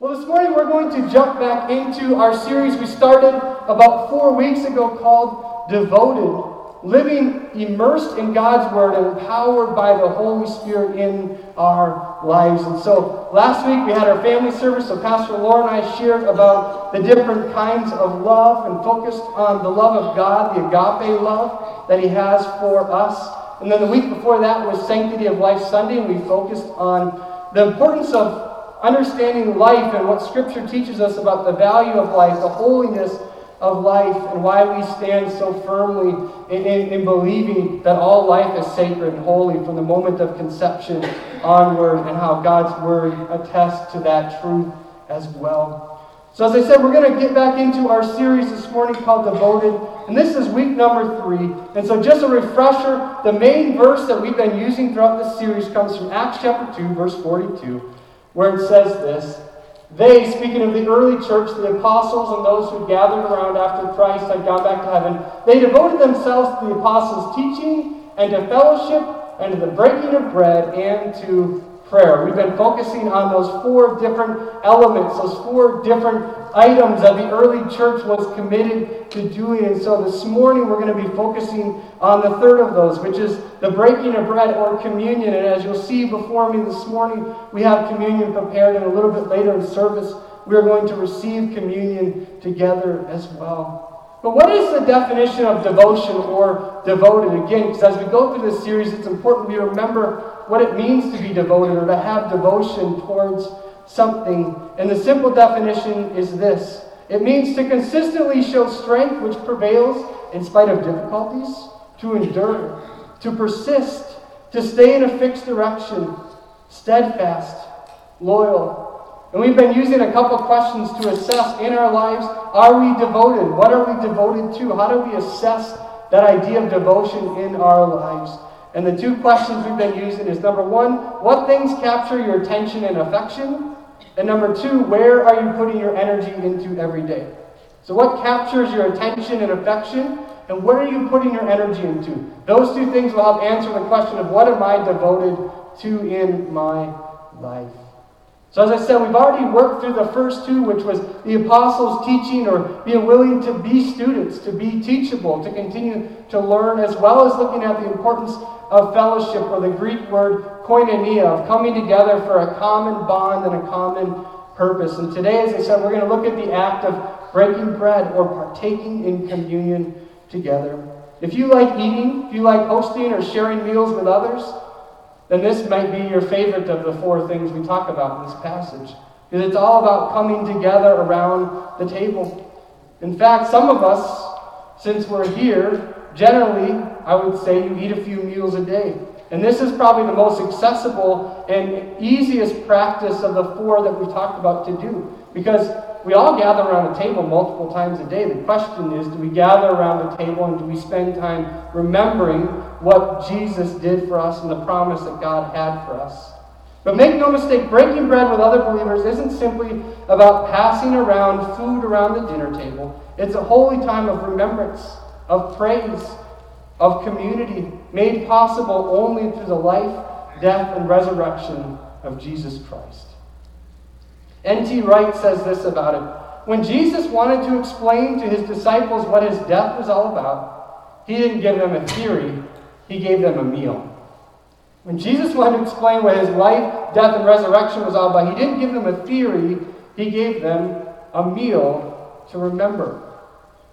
Well, this morning we're going to jump back into our series we started about four weeks ago called Devoted Living Immersed in God's Word and empowered by the Holy Spirit in our lives. And so last week we had our family service, so Pastor Laura and I shared about the different kinds of love and focused on the love of God, the agape love that He has for us. And then the week before that was Sanctity of Life Sunday, and we focused on the importance of understanding life and what Scripture teaches us about the value of life, the holiness of life, and why we stand so firmly in, in, in, believing that all life is sacred and holy from the moment of conception onward, and how God's Word attests to that truth as well. So, as I said, we're going to get back into our series this morning called Devoted, and this is week number three. And so, just a refresher the main verse that we've been using throughout this series comes from Acts chapter 2, verse 42 where it says this They, speaking of the early church, the apostles and those who gathered around after Christ had gone back to heaven, they devoted themselves to the apostles' teaching and to fellowship and to the breaking of bread and to prayer. We've been focusing on those four different elements, those four different items that the early church was committed to doing. And so this morning we're going to be focusing on the third of those, which is the breaking of bread or communion. And as you'll see before me this morning, we have communion prepared, and a little bit later in service, we are going to receive communion together as well. But what is the definition of devotion or devoted? Again, because as we go through this series, it's important we remember what it means to be devoted or to have devotion towards something. And the simple definition is this it means to consistently show strength which prevails in spite of difficulties, to endure, to persist, to stay in a fixed direction, steadfast, loyal. And we've been using a couple questions to assess in our lives are we devoted? What are we devoted to? How do we assess that idea of devotion in our lives? And the two questions we've been using is number one, what things capture your attention and affection? And number two, where are you putting your energy into every day? So, what captures your attention and affection? And where are you putting your energy into? Those two things will help answer the question of what am I devoted to in my life? So, as I said, we've already worked through the first two, which was the apostles' teaching or being willing to be students, to be teachable, to continue to learn, as well as looking at the importance of fellowship, or the Greek word koinonia, of coming together for a common bond and a common purpose. And today, as I said, we're going to look at the act of breaking bread or partaking in communion together. If you like eating, if you like hosting or sharing meals with others, then this might be your favorite of the four things we talk about in this passage. Because it's all about coming together around the table. In fact, some of us, since we're here, generally, I would say you eat a few meals a day. And this is probably the most accessible and easiest practice of the four that we talked about to do. Because we all gather around a table multiple times a day. The question is do we gather around the table and do we spend time remembering what Jesus did for us and the promise that God had for us? But make no mistake, breaking bread with other believers isn't simply about passing around food around the dinner table. It's a holy time of remembrance, of praise, of community, made possible only through the life, death, and resurrection of Jesus Christ. N.T. Wright says this about it. When Jesus wanted to explain to his disciples what his death was all about, he didn't give them a theory, he gave them a meal. When Jesus wanted to explain what his life, death, and resurrection was all about, he didn't give them a theory, he gave them a meal to remember.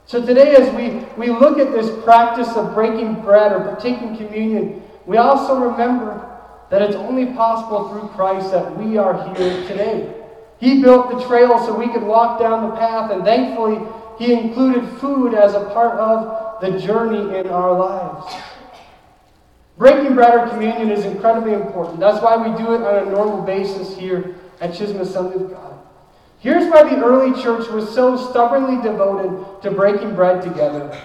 So today, as we, we look at this practice of breaking bread or partaking communion, we also remember that it's only possible through Christ that we are here today. He built the trail so we could walk down the path, and thankfully, He included food as a part of the journey in our lives. Breaking bread or communion is incredibly important. That's why we do it on a normal basis here at Chisholm Assembly of God. Here's why the early church was so stubbornly devoted to breaking bread together.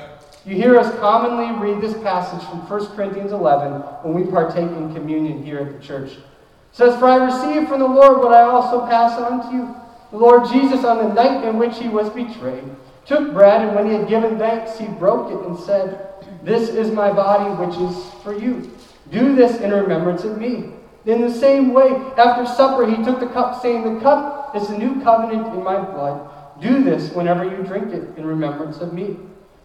You hear us commonly read this passage from 1 Corinthians 11 when we partake in communion here at the church says, For I received from the Lord what I also pass on to you. The Lord Jesus, on the night in which he was betrayed, took bread, and when he had given thanks, he broke it and said, This is my body, which is for you. Do this in remembrance of me. In the same way, after supper, he took the cup, saying, The cup is the new covenant in my blood. Do this whenever you drink it in remembrance of me.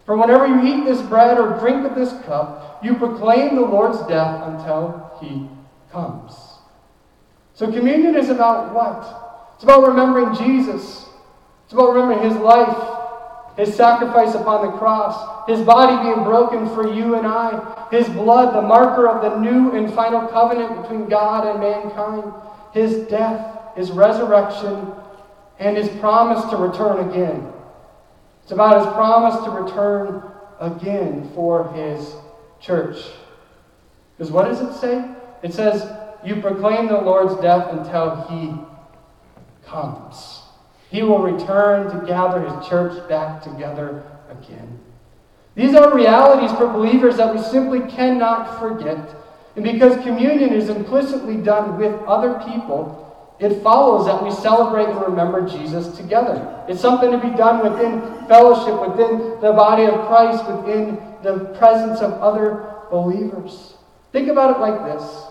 For whenever you eat this bread or drink of this cup, you proclaim the Lord's death until he comes. So communion is about what? It's about remembering Jesus. It's about remembering his life, his sacrifice upon the cross, his body being broken for you and I, his blood, the marker of the new and final covenant between God and mankind, his death, his resurrection, and his promise to return again. It's about his promise to return again for his church. Because what does it say? It says, You proclaim the Lord's death until he comes. He will return to gather his church back together again. These are realities for believers that we simply cannot forget. And because communion is implicitly done with other people, it follows that we celebrate and remember Jesus together. It's something to be done within fellowship, within the body of Christ, within the presence of other believers. Think about it like this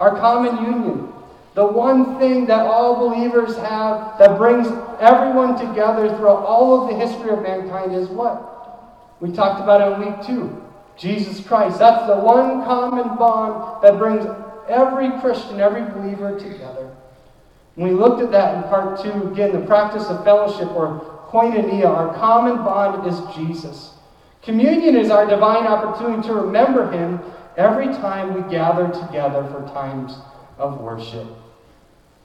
our common union, the one thing that all believers have that brings everyone together throughout all of the history of mankind is what? We talked about it in week two Jesus Christ. That's the one common bond that brings every Christian, every believer together. we looked at that in part two, again, the practice of fellowship or koinonia, our common bond is Jesus. Communion is our divine opportunity to remember him every time we gather together for times of worship.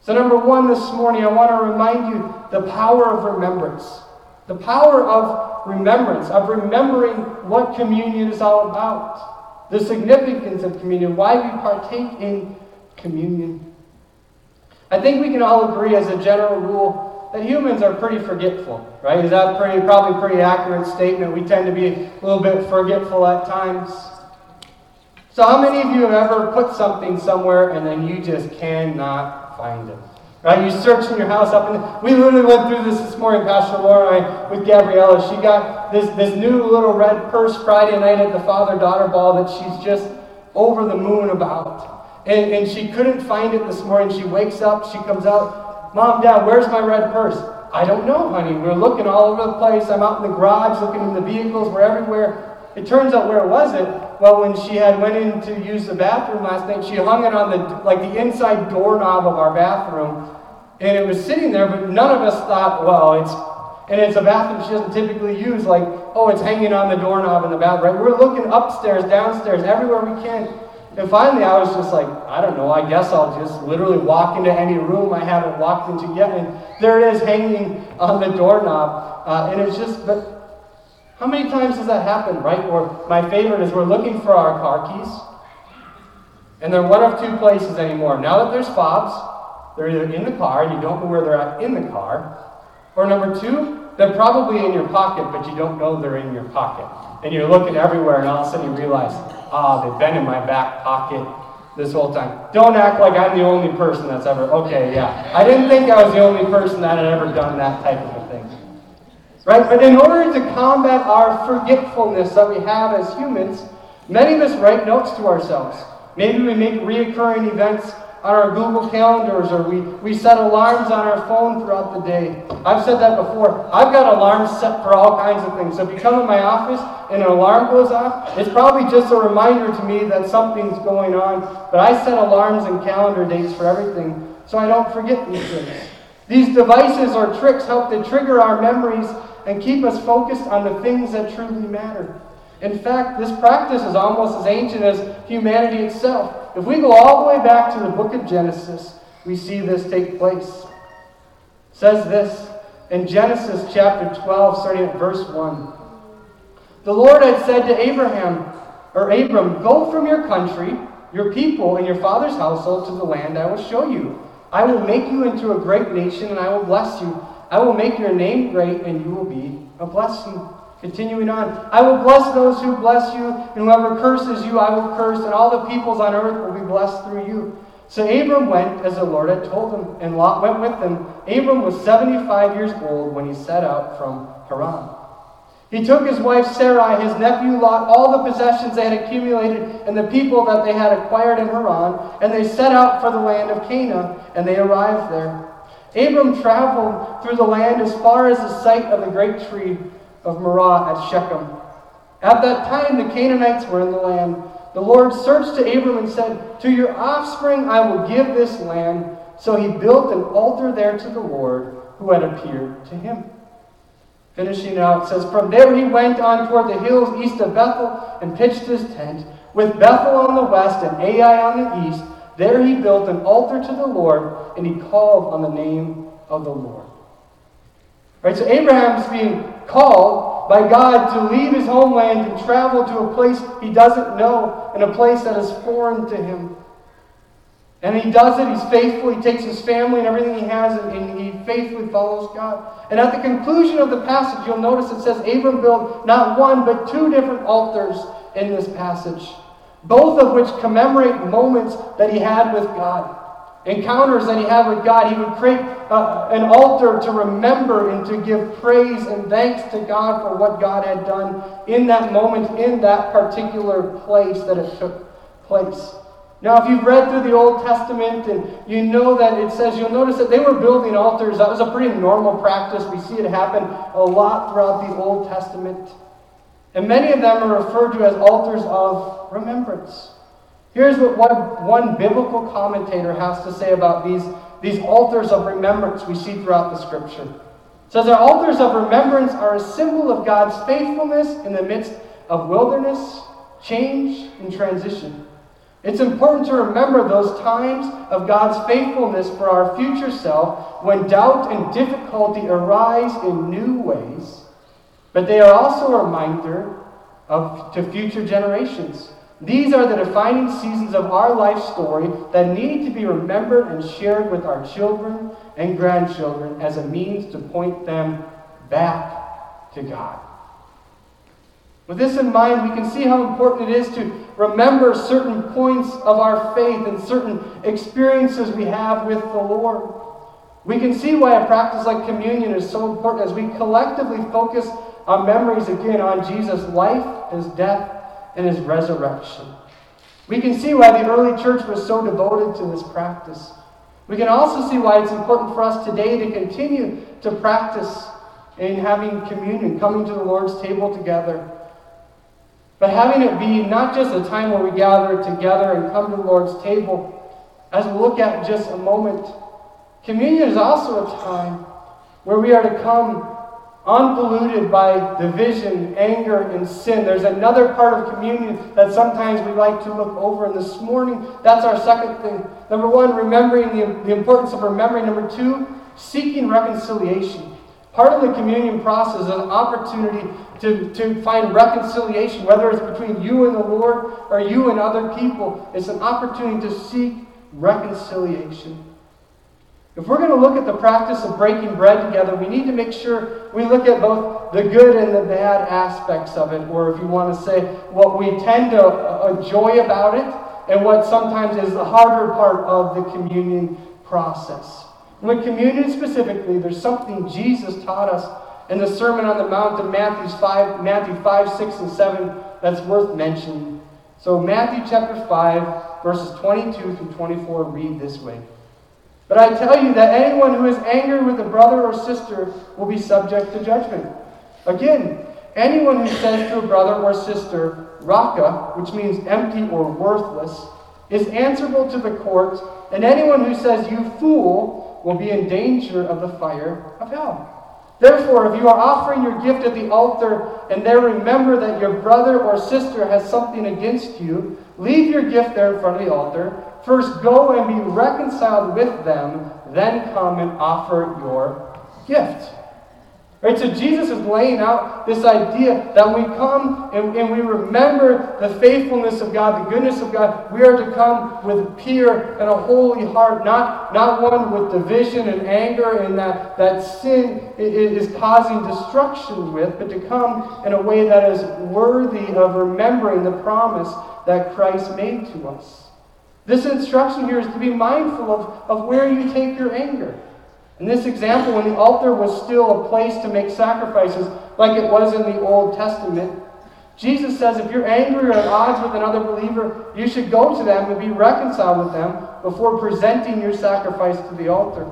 So, number one this morning, I want to remind you the power of remembrance. The power of remembrance, of remembering what communion is all about. The significance of communion, why we partake in communion. I think we can all agree, as a general rule, that humans are pretty forgetful, right? Is that pretty, probably pretty accurate statement? We tend to be a little bit forgetful at times. So, how many of you have ever put something somewhere and then you just cannot find it? Right? You search in your house up, and we literally went through this this morning, Pastor Laura and I, with Gabriella. She got this, this new little red purse Friday night at the father daughter ball that she's just over the moon about. And, and she couldn't find it this morning. She wakes up, she comes out, Mom, Dad, where's my red purse? I don't know, honey. We're looking all over the place. I'm out in the garage looking in the vehicles. We're everywhere. It turns out where it was it? Well, when she had went in to use the bathroom last night, she hung it on the like the inside doorknob of our bathroom, and it was sitting there. But none of us thought, well, it's and it's a bathroom she doesn't typically use. Like, oh, it's hanging on the doorknob in the bathroom. Right? We're looking upstairs, downstairs, everywhere we can. And finally, I was just like, I don't know. I guess I'll just literally walk into any room I haven't walked into yet, and there it is, hanging on the doorknob. Uh, and it's just, but how many times does that happen, right? Or my favorite is we're looking for our car keys, and they're one of two places anymore. Now that there's fobs, they're either in the car, and you don't know where they're at in the car, or number two, they're probably in your pocket, but you don't know they're in your pocket. And you're looking everywhere, and all of a sudden you realize, ah, they've been in my back pocket this whole time. Don't act like I'm the only person that's ever, okay, yeah. I didn't think I was the only person that had ever done that type of a thing. Right? But in order to combat our forgetfulness that we have as humans, many of us write notes to ourselves. Maybe we make reoccurring events on our Google calendars or we, we set alarms on our phone throughout the day. I've said that before. I've got alarms set for all kinds of things. So if you come in my office and an alarm goes off, it's probably just a reminder to me that something's going on. But I set alarms and calendar dates for everything so I don't forget these things. These devices or tricks help to trigger our memories and keep us focused on the things that truly matter. In fact, this practice is almost as ancient as humanity itself. If we go all the way back to the book of Genesis, we see this take place. It says this in Genesis chapter 12, starting at verse 1. The Lord had said to Abraham, or Abram, Go from your country, your people, and your father's household to the land I will show you. I will make you into a great nation, and I will bless you. I will make your name great, and you will be a blessing. Continuing on, I will bless those who bless you, and whoever curses you, I will curse, and all the peoples on earth will be blessed through you. So Abram went as the Lord had told him, and Lot went with him. Abram was 75 years old when he set out from Haran. He took his wife Sarai, his nephew Lot, all the possessions they had accumulated, and the people that they had acquired in Haran, and they set out for the land of Canaan, and they arrived there. Abram traveled through the land as far as the site of the great tree of Moreh at Shechem. At that time, the Canaanites were in the land. The Lord searched to Abram and said, To your offspring I will give this land. So he built an altar there to the Lord who had appeared to him. Finishing out, it says, From there he went on toward the hills east of Bethel and pitched his tent, with Bethel on the west and Ai on the east. There he built an altar to the Lord, and he called on the name of the Lord. Right, so Abraham's being called by God to leave his homeland and travel to a place he doesn't know and a place that is foreign to him. And he does it, he's faithful, he takes his family and everything he has, and, he faithfully follows God. And at the conclusion of the passage, you'll notice it says Abram built not one, but two different altars in this passage, both of which commemorate moments that he had with God. Encounters that he had with God. He would create uh, an altar to remember and to give praise and thanks to God for what God had done in that moment, in that particular place that it took place. Now, if you've read through the Old Testament and you know that it says, you'll notice that they were building altars. That was a pretty normal practice. We see it happen a lot throughout the Old Testament. And many of them are referred to as altars of remembrance. Here's what one, one biblical commentator has to say about these, these altars of remembrance we see throughout the scripture. It says, Our altars of remembrance are a symbol of God's faithfulness in the midst of wilderness, change, and transition. It's important to remember those times of God's faithfulness for our future self when doubt and difficulty arise in new ways, but they are also a reminder of, to future generations. These are the defining seasons of our life story that need to be remembered and shared with our children and grandchildren as a means to point them back to God. With this in mind, we can see how important it is to remember certain points of our faith and certain experiences we have with the Lord. We can see why a practice like communion is so important as we collectively focus our memories again on Jesus' life, his death, and his resurrection. We can see why the early church was so devoted to this practice. We can also see why it's important for us today to continue to practice in having communion, coming to the Lord's table together. But having it be not just a time where we gather together and come to the Lord's table, as we look at just a moment, communion is also a time where we are to come unpolluted by division, anger, and sin. There's another part of communion that sometimes we like to look over. And this morning, that's our second thing. Number one, remembering the, the importance of remembering. Number two, seeking reconciliation. Part of the communion process is an opportunity to, to find reconciliation, whether it's between you and the Lord or you and other people. It's an opportunity to seek reconciliation. If we're going to look at the practice of breaking bread together, we need to make sure we look at both the good and the bad aspects of it, or if you want to say what we tend to uh, enjoy about it, and what sometimes is the harder part of the communion process. With communion specifically, there's something Jesus taught us in the Sermon on the Mount in Matthew 5, Matthew 5, 6, and 7 that's worth mentioning. So, Matthew chapter 5, verses 22 through 24 read this way. But I tell you that anyone who is angry with a brother or sister will be subject to judgment. Again, anyone who says to a brother or sister, Raca, which means empty or worthless, is answerable to the court, and anyone who says, You fool, will be in danger of the fire of hell. Therefore, if you are offering your gift at the altar and there remember that your brother or sister has something against you, leave your gift there in front of the altar. First go and be reconciled with them, then come and offer your gift. Right? So Jesus is laying out this idea that when we come and, and, we remember the faithfulness of God, the goodness of God. We are to come with a pure and a holy heart, not, not one with division and anger and that, that sin is causing destruction with, but to come in a way that is worthy of remembering the promise that Christ made to us. This instruction here is to be mindful of, of where you take your anger. In this example, when the altar was still a place to make sacrifices, like it was in the Old Testament, Jesus says if you're angry or at odds with another believer, you should go to them and be reconciled with them before presenting your sacrifice to the altar.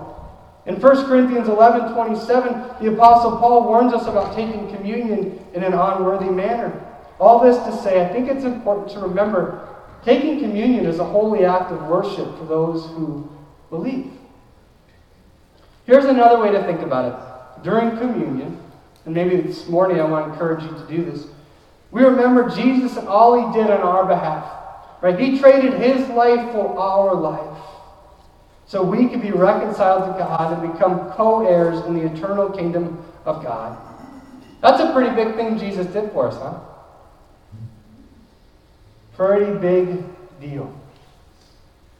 In 1 Corinthians 11 27, the Apostle Paul warns us about taking communion in an unworthy manner. All this to say, I think it's important to remember taking communion is a holy act of worship for those who believe. Here's another way to think about it. During communion, and maybe this morning I want to encourage you to do this, we remember Jesus and all he did on our behalf. Right? He traded his life for our life. So we could be reconciled to God and become co heirs in the eternal kingdom of God. That's a pretty big thing Jesus did for us, huh? Pretty big deal.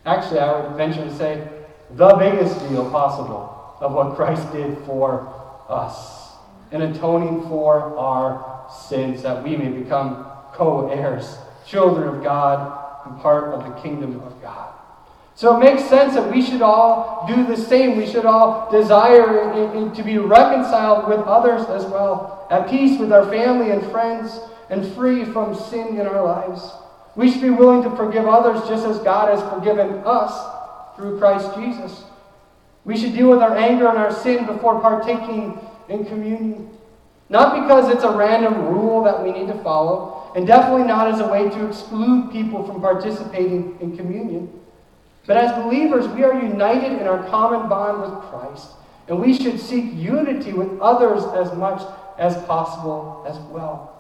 Actually, I would venture to say the biggest deal possible of what Christ did for us in atoning for our sins that we may become co heirs, children of God, and part of the kingdom of God. So it makes sense that we should all do the same. We should all desire to be reconciled with others as well, at peace with our family and friends, and free from sin in our lives. We should be willing to forgive others just as God has forgiven us through Christ Jesus. We should deal with our anger and our sin before partaking in communion. Not because it's a random rule that we need to follow, and definitely not as a way to exclude people from participating in communion. But as believers, we are united in our common bond with Christ, and we should seek unity with others as much as possible as well.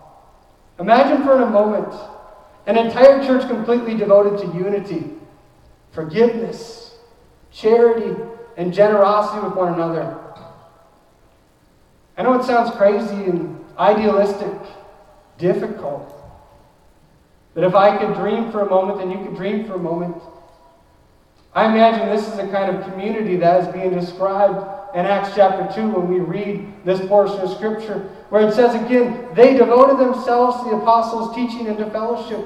Imagine for a moment an entire church completely devoted to unity, forgiveness, charity, and generosity with one another. I know it sounds crazy and idealistic, difficult. But if I could dream for a moment, then you could dream for a moment. I imagine this is the kind of community that is being described in Acts chapter 2 when we read this portion of Scripture, where it says again, they devoted themselves to the apostles' teaching and to fellowship,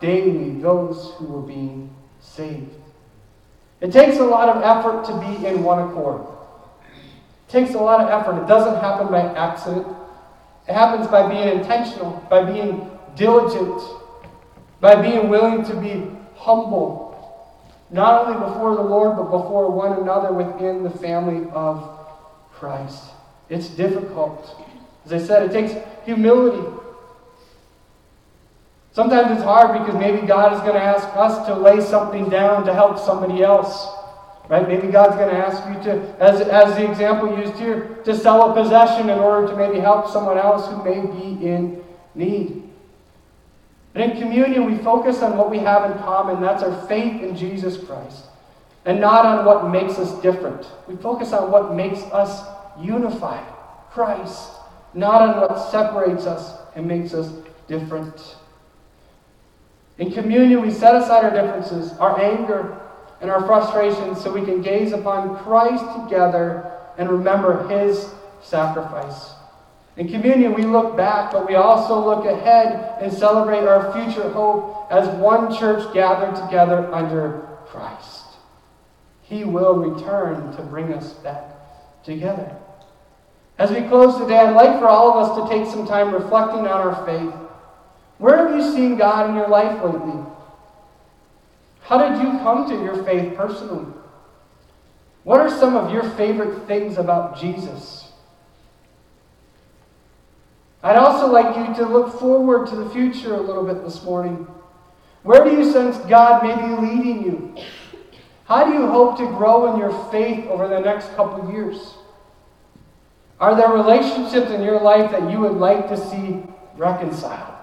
daily those who were being saved. It takes a lot of effort to be in one accord. It takes a lot of effort. It doesn't happen by accident. It happens by being intentional, by being diligent, by being willing to be humble, not only before the Lord, but before one another within the family of Christ. It's difficult. As I said, it takes humility. Sometimes it's hard because maybe God is going to ask us to lay something down to help somebody else. Right? Maybe God's going to ask you to, as, as the example used here, to sell a possession in order to maybe help someone else who may be in need. But in communion, we focus on what we have in common. That's our faith in Jesus Christ. And not on what makes us different. We focus on what makes us unified Christ, not on what separates us and makes us different. In communion, we set aside our differences, our anger, and our frustrations so we can gaze upon Christ together and remember his sacrifice. In communion, we look back, but we also look ahead and celebrate our future hope as one church gathered together under Christ. He will return to bring us back together. As we close today, I'd like for all of us to take some time reflecting on our faith. Where have you seen God in your life lately? How did you come to your faith personally? What are some of your favorite things about Jesus? I'd also like you to look forward to the future a little bit this morning. Where do you sense God may be leading you? How do you hope to grow in your faith over the next couple years? Are there relationships in your life that you would like to see reconciled?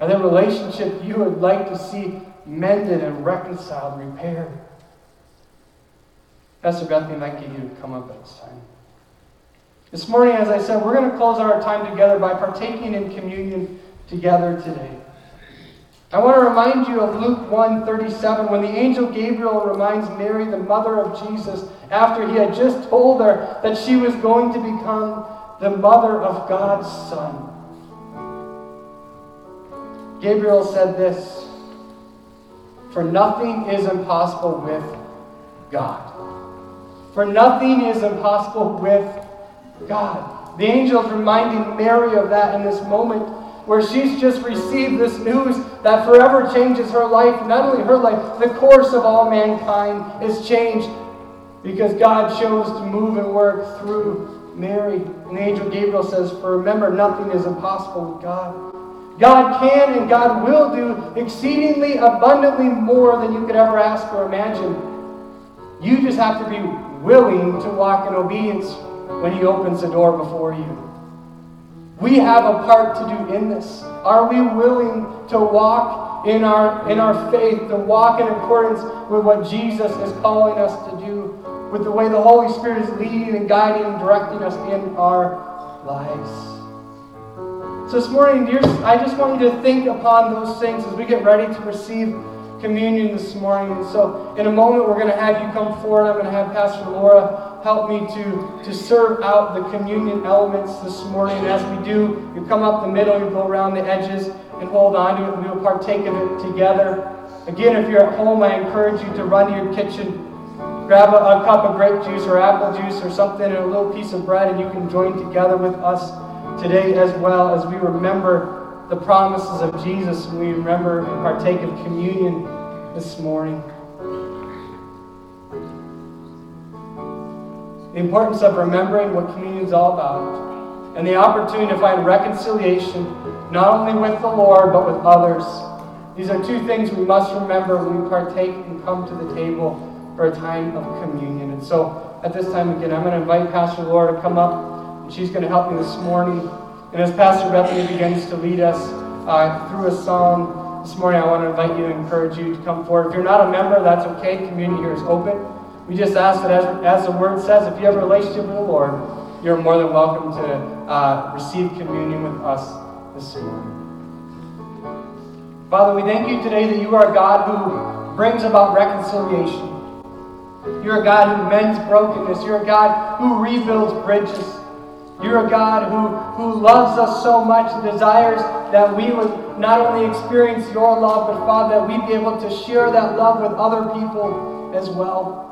Are there relationships you would like to see mended and reconciled, repaired? Pastor Bethany I'd like you to come up at this time. This morning, as I said, we're going to close our time together by partaking in communion together today. I want to remind you of Luke 1 37, when the angel Gabriel reminds Mary, the mother of Jesus, after he had just told her that she was going to become the mother of God's Son. Gabriel said this For nothing is impossible with God. For nothing is impossible with God. The angel is reminding Mary of that in this moment where she's just received this news that forever changes her life. Not only her life, the course of all mankind is changed because God chose to move and work through Mary. And the angel Gabriel says, For remember, nothing is impossible with God. God can and God will do exceedingly abundantly more than you could ever ask or imagine. You just have to be willing to walk in obedience when He opens the door before you. We have a part to do in this. Are we willing to walk in our, in our faith, to walk in accordance with what Jesus is calling us to do, with the way the Holy Spirit is leading and guiding and directing us in our lives? So this morning, I just want you to think upon those things as we get ready to receive communion this morning. And so in a moment, we're going to have you come forward. I'm going to have Pastor Laura help me to, to serve out the communion elements this morning. And as we do, you come up the middle, you go around the edges and hold on to it, and we will partake of it together. Again, if you're at home, I encourage you to run to your kitchen, grab a, a cup of grape juice or apple juice or something and a little piece of bread, and you can join together with us today as well as we remember the promises of Jesus and we remember and partake of communion this morning. The importance of remembering what communion is all about and the opportunity to find reconciliation not only with the Lord but with others. These are two things we must remember when we partake and come to the table for a time of communion. And so at this time again, I'm going to invite Pastor Laura to come up she's going to help me this morning. And as Pastor Bethany begins to lead us uh, through a song this morning, I want to invite you and encourage you to come forward. If you're not a member, that's okay. Communion here is open. We just ask that, as, as the word says, if you have a relationship with the Lord, you're more than welcome to uh, receive communion with us this morning. Father, we thank you today that you are a God who brings about reconciliation. You're a God who mends brokenness. You're a God who rebuilds bridges. You're a God who, who loves us so much and desires that we would not only experience your love, but Father, that we'd be able to share that love with other people as well.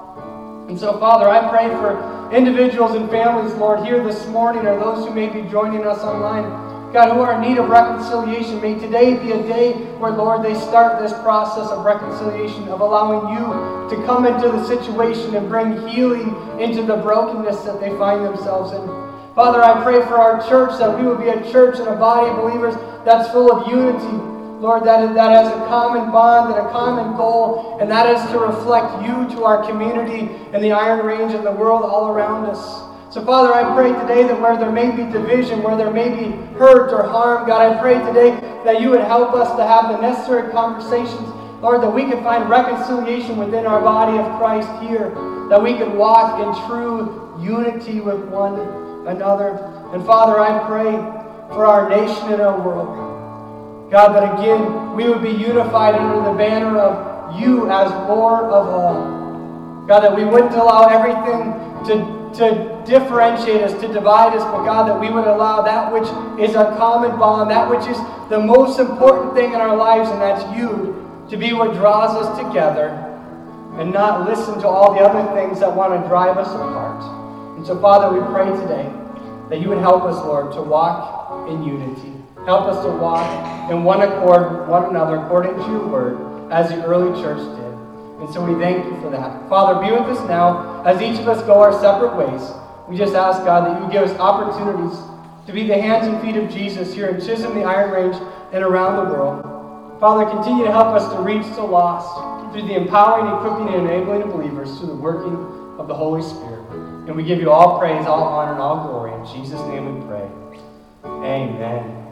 And so, Father, I pray for individuals and families, Lord, here this morning, or those who may be joining us online. God, who are in need of reconciliation, may today be a day where, Lord, they start this process of reconciliation, of allowing you to come into the situation and bring healing into the brokenness that they find themselves in. Father, I pray for our church that we will be a church and a body of believers that's full of unity. Lord, that, that has a common bond and a common goal, and that is to reflect you to our community and the Iron Range and the world all around us. So, Father, I pray today that where there may be division, where there may be hurt or harm, God, I pray today that you would help us to have the necessary conversations, Lord, that we can find reconciliation within our body of Christ here, that we can walk in true unity with one another. And Father, I pray for our nation and our world. God, that again we would be unified under the banner of you as Lord of all. God, that we wouldn't allow everything to, to differentiate us, to divide us, but God, that we would allow that which is our common bond, that which is the most important thing in our lives, and that's you, to be what draws us together and not listen to all the other things that want to drive us apart. And so, Father, we pray today that you would help us, Lord, to walk in unity. Help us to walk in one accord with one another according to your word, as the early church did. And so we thank you for that. Father, be with us now as each of us go our separate ways. We just ask, God, that you give us opportunities to be the hands and feet of Jesus here in Chisholm, the Iron Range, and around the world. Father, continue to help us to reach the lost through the empowering, equipping, and enabling of believers through the working of the Holy Spirit. And we give you all praise, all honor, and all glory. In Jesus' name we pray. Amen.